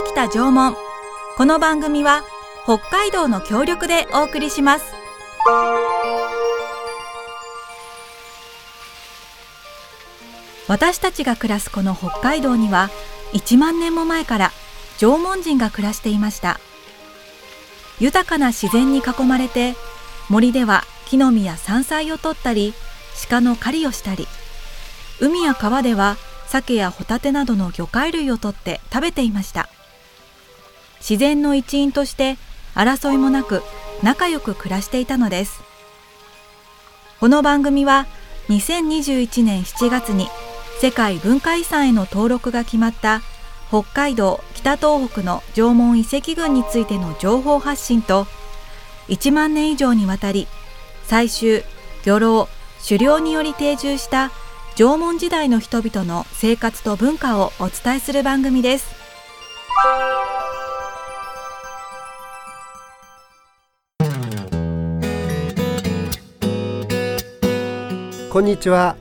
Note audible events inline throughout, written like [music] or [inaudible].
北北縄文この番組は北海道の協力でお送りします私たちが暮らすこの北海道には1万年も前から縄文人が暮らしていました豊かな自然に囲まれて森では木の実や山菜を取ったり鹿の狩りをしたり海や川では鮭やホタテなどの魚介類を取って食べていました自然の一員として争いもなく仲良く暮らしていたのです。この番組は2021年7月に世界文化遺産への登録が決まった北海道北東北の縄文遺跡群についての情報発信と1万年以上にわたり採集漁労狩猟により定住した縄文時代の人々の生活と文化をお伝えする番組です。こんにちは。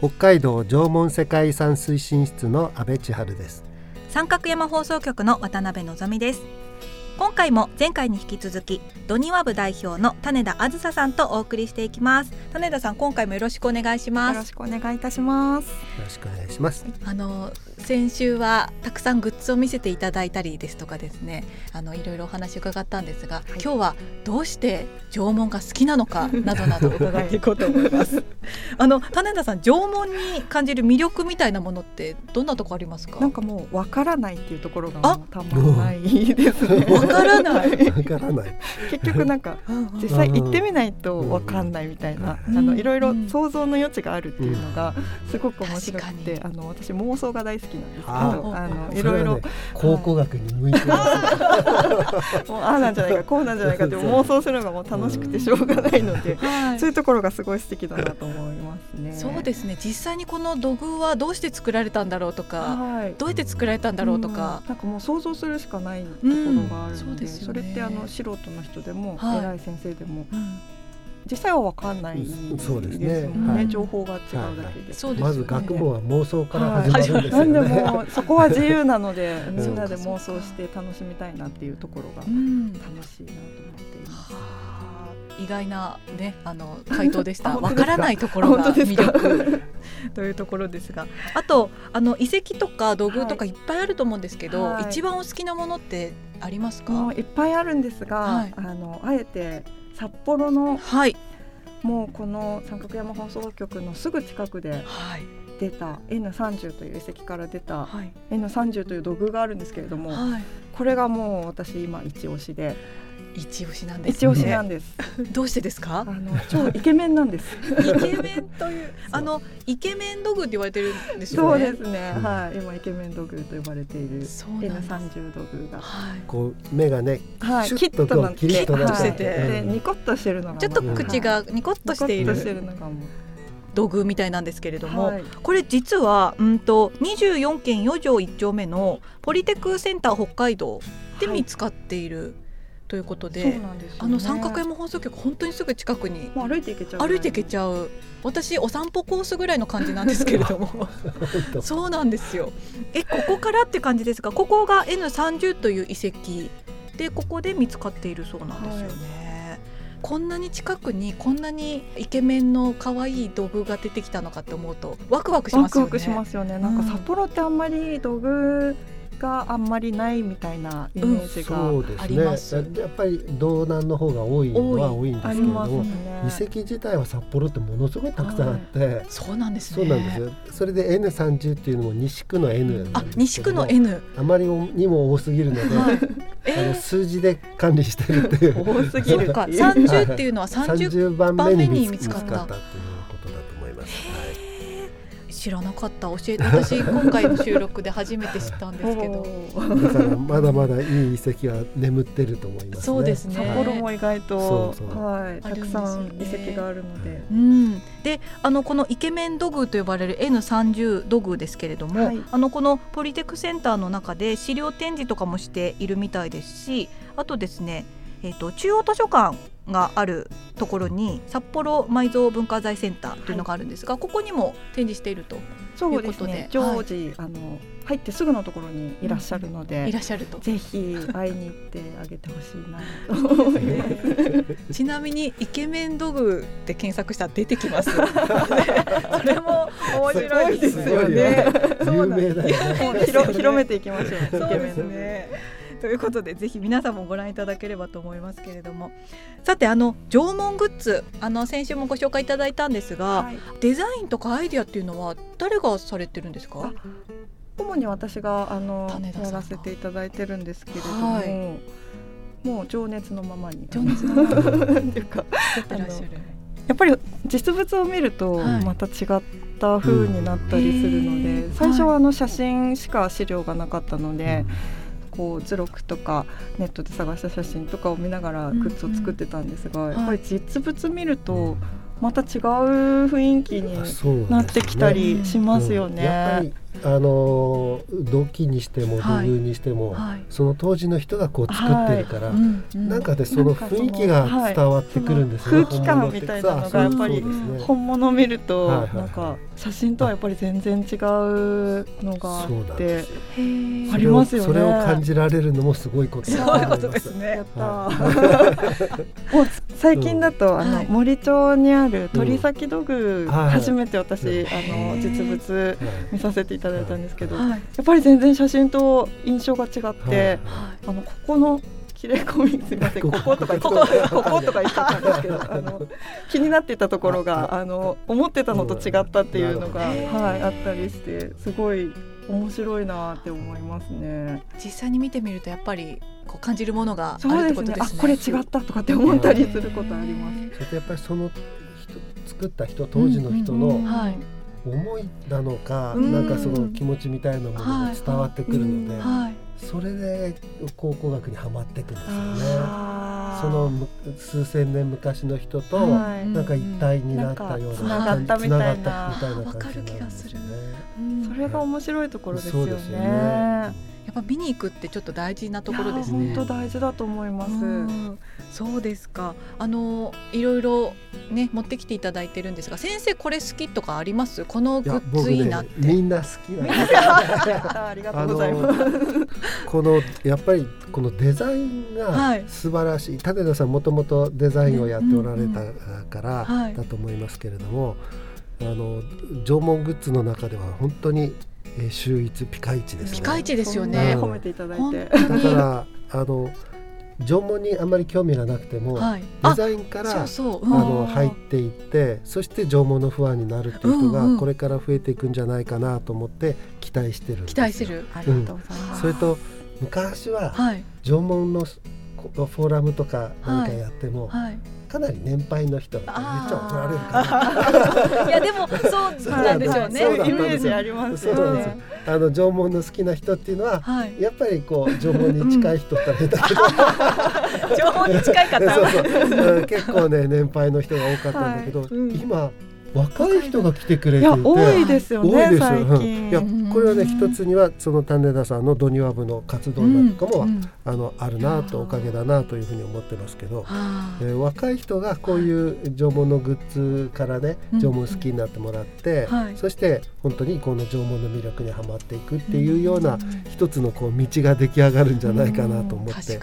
北海道縄文世界遺産推進室の阿部千春です。三角山放送局の渡辺のぞみです。今回も前回に引き続きドニワ部代表の種田あずささんとお送りしていきます。種田さん今回もよろしくお願いします。よろしくお願いいたします。よろしくお願いします。あの先週はたくさんグッズを見せていただいたりですとかですねあのいろいろお話伺ったんですが、はい、今日はどうして縄文が好きなのか [laughs] などなど。伺っていこうと思います。[laughs] あの種田さん縄文に感じる魅力みたいなものってどんなとこありますか？なんかもうわからないっていうところがたまらないですね。[laughs] わからない。わからない。結局なんか実際行ってみないとわかんないみたいな、あのいろいろ想像の余地があるっていうのがすごく面白くて、あの私妄想が大好きなんですけどあのいろいろ、考古学に向いてもうああなんじゃないかこうなんじゃないかって妄想するのがもう楽しくてしょうがないので、そう。い。うところがすごい素敵だなと思いますね。そうですね。実際にこの土偶はどうして作られたんだろうとか、はい、どうやって作られたんだろうとか、なんかもう想像するしかないところがあるので,、それってあの素人の人でも、偉い先生でも、実際は分かんないですそうですね、はい、情報が違うだけで、はい、まず学問は妄想から始まるんですよね、はい、もそこは自由なのでみんなで妄想して楽しみたいなっていうところが楽しいなと思っています。意外なねあの回答でした。[laughs] わからないところが魅力。[laughs] というところですが、あとあの遺跡とか土偶とかい。っぱいあると思うんですけど、はい、一番お好きなものってありますか？いっぱいあるんですが、はい、あのあえて札幌の、はい、もうこの三角山放送局のすぐ近くで出た N30 という遺跡から出た N30 という土偶があるんですけれども、はい、これがもう私今一押しで。一押しなんです、ね、一押しなんです。どうしてですか？あの超イケメンなんです。イケメンというあのイケメンドグって言われてるんですよね。そうですね。はい。今イケメンドグと呼ばれている N 三十ドグが、はい、こう目がね、はい、キッとキリッとしてて、でニコッとしてるのがちょっと口がニコッとしている。土偶みたいなんですけれども、はい、これ実はうんと24県4条1丁目のポリテクセンター北海道で見つかっているということで、ね、あの三角山放送局本当にすぐ近くに歩いていけちゃう歩いていけちゃう。私お散歩コースぐらいの感じなんですけれども。[laughs] そうなんですよ。えここからって感じですがここが N30 という遺跡。でここで見つかっているそうなんですよね、はい、こんなに近くにこんなにイケメンの可愛い道具が出てきたのかって思うとワクワクしますよね。ワクワクしますよね。なんか札幌ってあんまり道具があんまりないみたいなイメージがあります,、ね、やっぱり道南の方が多いのは多い。んですけれども、ね、遺跡自体は札幌ってものすごいたくさんあって、はい、そうなんですね。そうなんですよ。それで N30 っていうのも西区の N あ西区の N あまりにも多すぎるので、はい。[laughs] あの数字で管理してるっていう。多すぎる。[laughs] か30っていうのは30番目に見つかったっていう知らなかった。教えて私今回の収録で初めて知ったんですけど。だからまだまだいい遺跡は眠ってると思います、ね、そうですね。札幌も意外とはい、たくさん遺跡があるので、うん、であのこのイケメン土偶と呼ばれる N30 土偶ですけれども、はい、あのこのポリテクセンターの中で資料展示とかもしているみたいですしあとですねえーと、中央図書館があるところに札幌埋蔵文化財センターというのがあるんですが、はい、ここにも展示しているということで、ね、常時、はい、あの入ってすぐのところにいらっしゃるので、いらっしゃると。ぜひ会いに行ってあげてほしいなと [laughs] ちなみにイケメンドグって検索したら出てきます [laughs] それも面白いですよね。有名だよね。広めていきましょう。そうですねということでぜひ皆さんもご覧いただければと思いますけれども。さてあの縄文グッズあの先週もご紹介いただいたんですが、はい、デザインとかアイディアっていうのは誰がされてるんですか？主に私があのやらせていただいてるんですけれども、はい、もう情熱のままに。情熱のまま [laughs] っていうかやっぱり実物を見るとまた違った風になったりするので、はい、最初はあの写真しか資料がなかったので。こう図録とかネットで探した写真とかを見ながらグッズを作ってたんですが、やっぱり実物見るとまた違う雰囲気になってきたりしますよね。あの土器にしても土偶にしても、はい、その当時の人がこう作ってるから、はい、なんかでその雰囲気が伝わってくるんですよ、ね、空気感みたいなのがやっぱり本物を見ると、なんか写真とはやっぱり全然違うのがあって。ありますよね。それを感じられるのもすごいことそういうことですね。やった、もう [laughs] 最近だと、あの森町にある鳥先土偶、初めて私、あの実物見させていただいたんですけど、やっぱり全然写真と印象が違って、あのここの切れ込みすみません [laughs] ここ。とかここここ。とか言ってたんですけどあの気になってたところがあの思ってたのと違ったっていうのが、はい、あったりしてすごい面白いなって思いますね。実際に見てみるとやっぱりこう感じるものがあるってことですね。すねこれ違ったとかって思ったりすることあります。それとやっぱりその人作った人当時の人の、うん。うん。はい、思いなのか、うん、なんかその気持ちみたいなものが伝わってくるので、はい、それで考古学にはまっていくんですよね。その数千年昔の人となんか一体になったような、つながったみたいな。感じになるんですよね。それが面白いところですよね。やっぱ見に行くってちょっと大事なところですね。本当大事だと思います。そうですか。あのいろいろね持ってきていただいてるんですが、先生これ好きとかあります？このグッズいいなって。ね、みんな好きなんです。[laughs] ありがとうございます。このやっぱりこのデザインが素晴らしい。はい、立田さんもともとデザインをやっておられたからだと思いますけれども、あの縄文グッズの中では本当にえー、秀逸ピカイチです、ね、ピカイチですよね。褒めていただいて。だからあの縄文にあまり興味がなくても、はい、デザインからあの入っていってそして縄文の不安になるっていう人がこれから増えていくんじゃないかなと思って期待してる期待してる。ありがとうございます、うん、それと昔は縄文のフォーラムとか何かやっても、はいはいかなり年配の人だとめっちゃ怒られるからいやでもそうなんでしょうねイメージありますよね。あの縄文の好きな人っていうのは、はい、やっぱりこう縄文に近い人だけど。[laughs] 縄文に近い方 [laughs] そうそう。結構ね年配の人が多かったんだけど、はい。うん、今若い人が来てくれてて。多いですよね最近、いやこれはね一つにはその種田さんのドニワ部の活動なんかも、うん、あのあるなとおかげだなというふうに思ってますけど、えー、若い人がこういう縄文のグッズからね縄文好きになってもらって、うん、そして本当にこの縄文の魅力にはまっていくっていうような一つのこう道が出来上がるんじゃないかなと思って、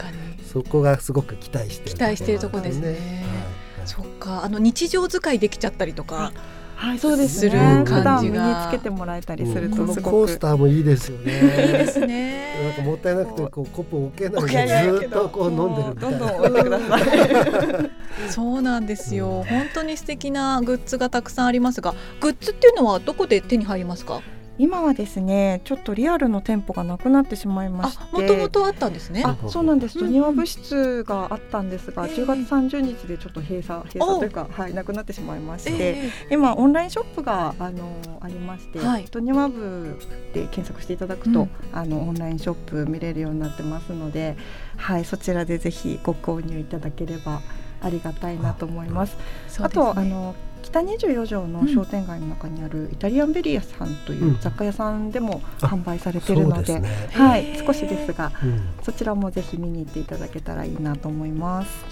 そこがすごく期待してる、期待しているところですね。はいそっかあの日常使いできちゃったりとか。はい、そうですね。普段身につけてもらえたりすると、うん、このコースターもいいですよね。いいですね。なんかもったいなくてこうコップを置けないでずっとこう飲んでるみたいな。どんどん置いてください。[laughs] そうなんですよ。本当に素敵なグッズがたくさんありますが、グッズっていうのはどこで手に入りますか？今はですねちょっとリアルの店舗がなくなってしまいまして。もともとあったんですね。あそう。なんです。ニワ部室があったんですが、10月30日でちょっと閉鎖閉鎖というかはいなくなってしまいまして、今オンラインショップがあのありまして、はい、ニワ部で検索していただくと、うん、あのオンラインショップ見れるようになってますのではいそちらでぜひご購入いただければありがたいなと思います。あ,、とあの北二十四条の商店街の中にあるイタリアンベリアさんという雑貨屋さんでも販売されているので、うんでね、はい、少しですが、うん、そちらもぜひ見に行っていただけたらいいなと思います。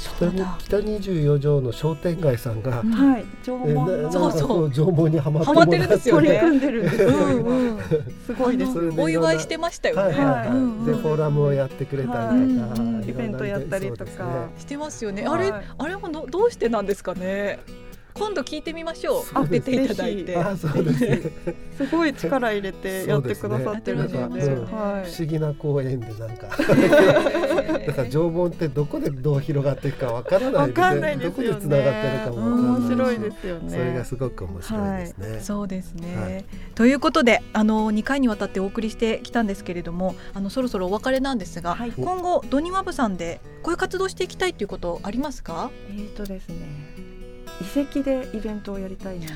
北二十四条の商店街さんが、はい、縄文そうそう。縄文にはまってるんですよね。組んでるんですよ。うんうん、すごいです。お祝いしてましたよね。はい。はいはい、でフォーラムをやってくれたりとか、イベントやったりとか、してますよね。あれあれもどうしてなんですかね？今度聞いてみましょう。出ていただいて。すごい力入れてやってくださってるので、不思議な公園でなんか [laughs] だから縄文ってどこでどう広がっていくかわからないかんないどこでつながってるかも面白いですよね。それがすごく面白いですね。そうですね。ということであの2回にわたってお送りしてきたんですけれども、あのそろそろお別れなんですが、今後ドニワブさんでこういう活動していきたいということありますか？えっとですね。遺跡でイベントをやりたいな。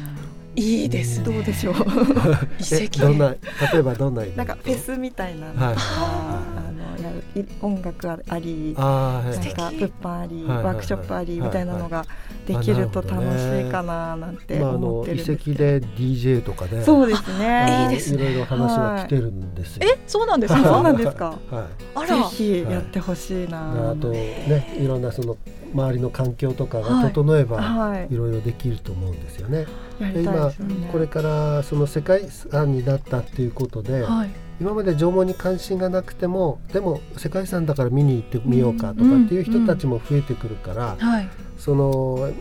いいです、どうでしょう？[laughs] 遺跡どんな例えばどんななんかフェスみたいなはい、あのやる音楽あり、あはい、物販あり、ワークショップありみたいなのができると楽しいかななんて思ってるんですけど。遺跡で DJ とかで、そうですね。いいですいろいろ話が来てるんですよ。え、そうなんですか？そうなんですか？はい。あら、ぜひやってほしいな。あとね、いろんなその周りの環境とかが整えば、いろいろできると思うんですよね。で今これからその世界遺産になったっていうことで、はい、今まで縄文に関心がなくてもでも世界遺産だから見に行ってみようかとかっていう人たちも増えてくるから、その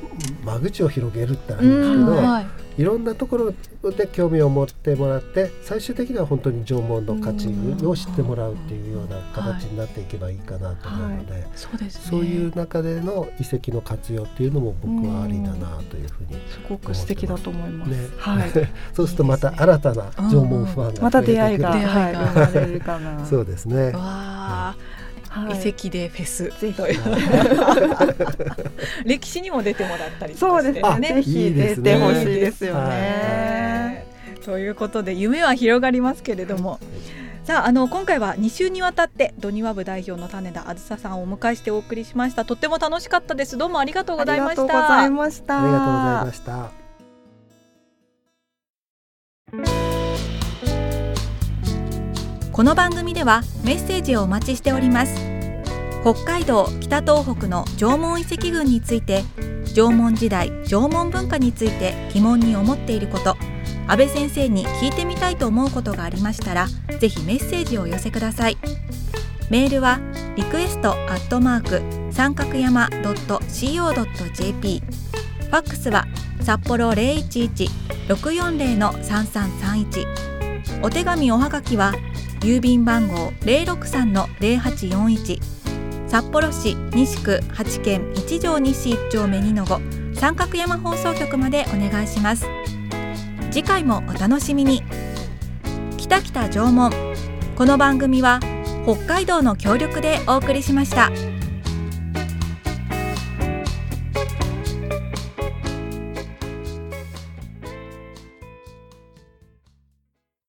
間口を広げるってあるんですけど、はい、いろんなところで興味を持ってもらって最終的には本当に縄文の価値を知ってもらうっていうような形になっていけばいいかなと思うので、そういう中での遺跡の活用っていうのも僕はありだなというふうにす。ごく素敵だと思います。ね、はい、[laughs] そうするとまた新たな縄文ファンがまた出会いが、はい、生まれるかな。そうですね。わはい、遺跡でフェス。という歴史にも出てもらったりそうですね。ぜひ出てほしいですよね。ということで夢は広がりますけれども。さああの今回は2週にわたってドニワ部代表の種田あずささんをお迎えしてお送りしました。とっても楽しかったです。どうもありがとうございました。ありがとうございました。ありがとうございましたこの番組ではメッセージをお待ちしております。北海道北東北の縄文遺跡群について縄文時代縄文文化について疑問に思っていること安倍先生に聞いてみたいと思うことがありましたらぜひメッセージをお寄せください。メールはリクエストアットマーク三角山 .co.jp ファックスは札幌011-640-3331お手紙おはがきは郵便番号063-0841札幌市西区八軒一条西一丁目二の五。三角山放送局までお願いします。次回もお楽しみに。北北縄文この番組は北海道の協力でお送りしました。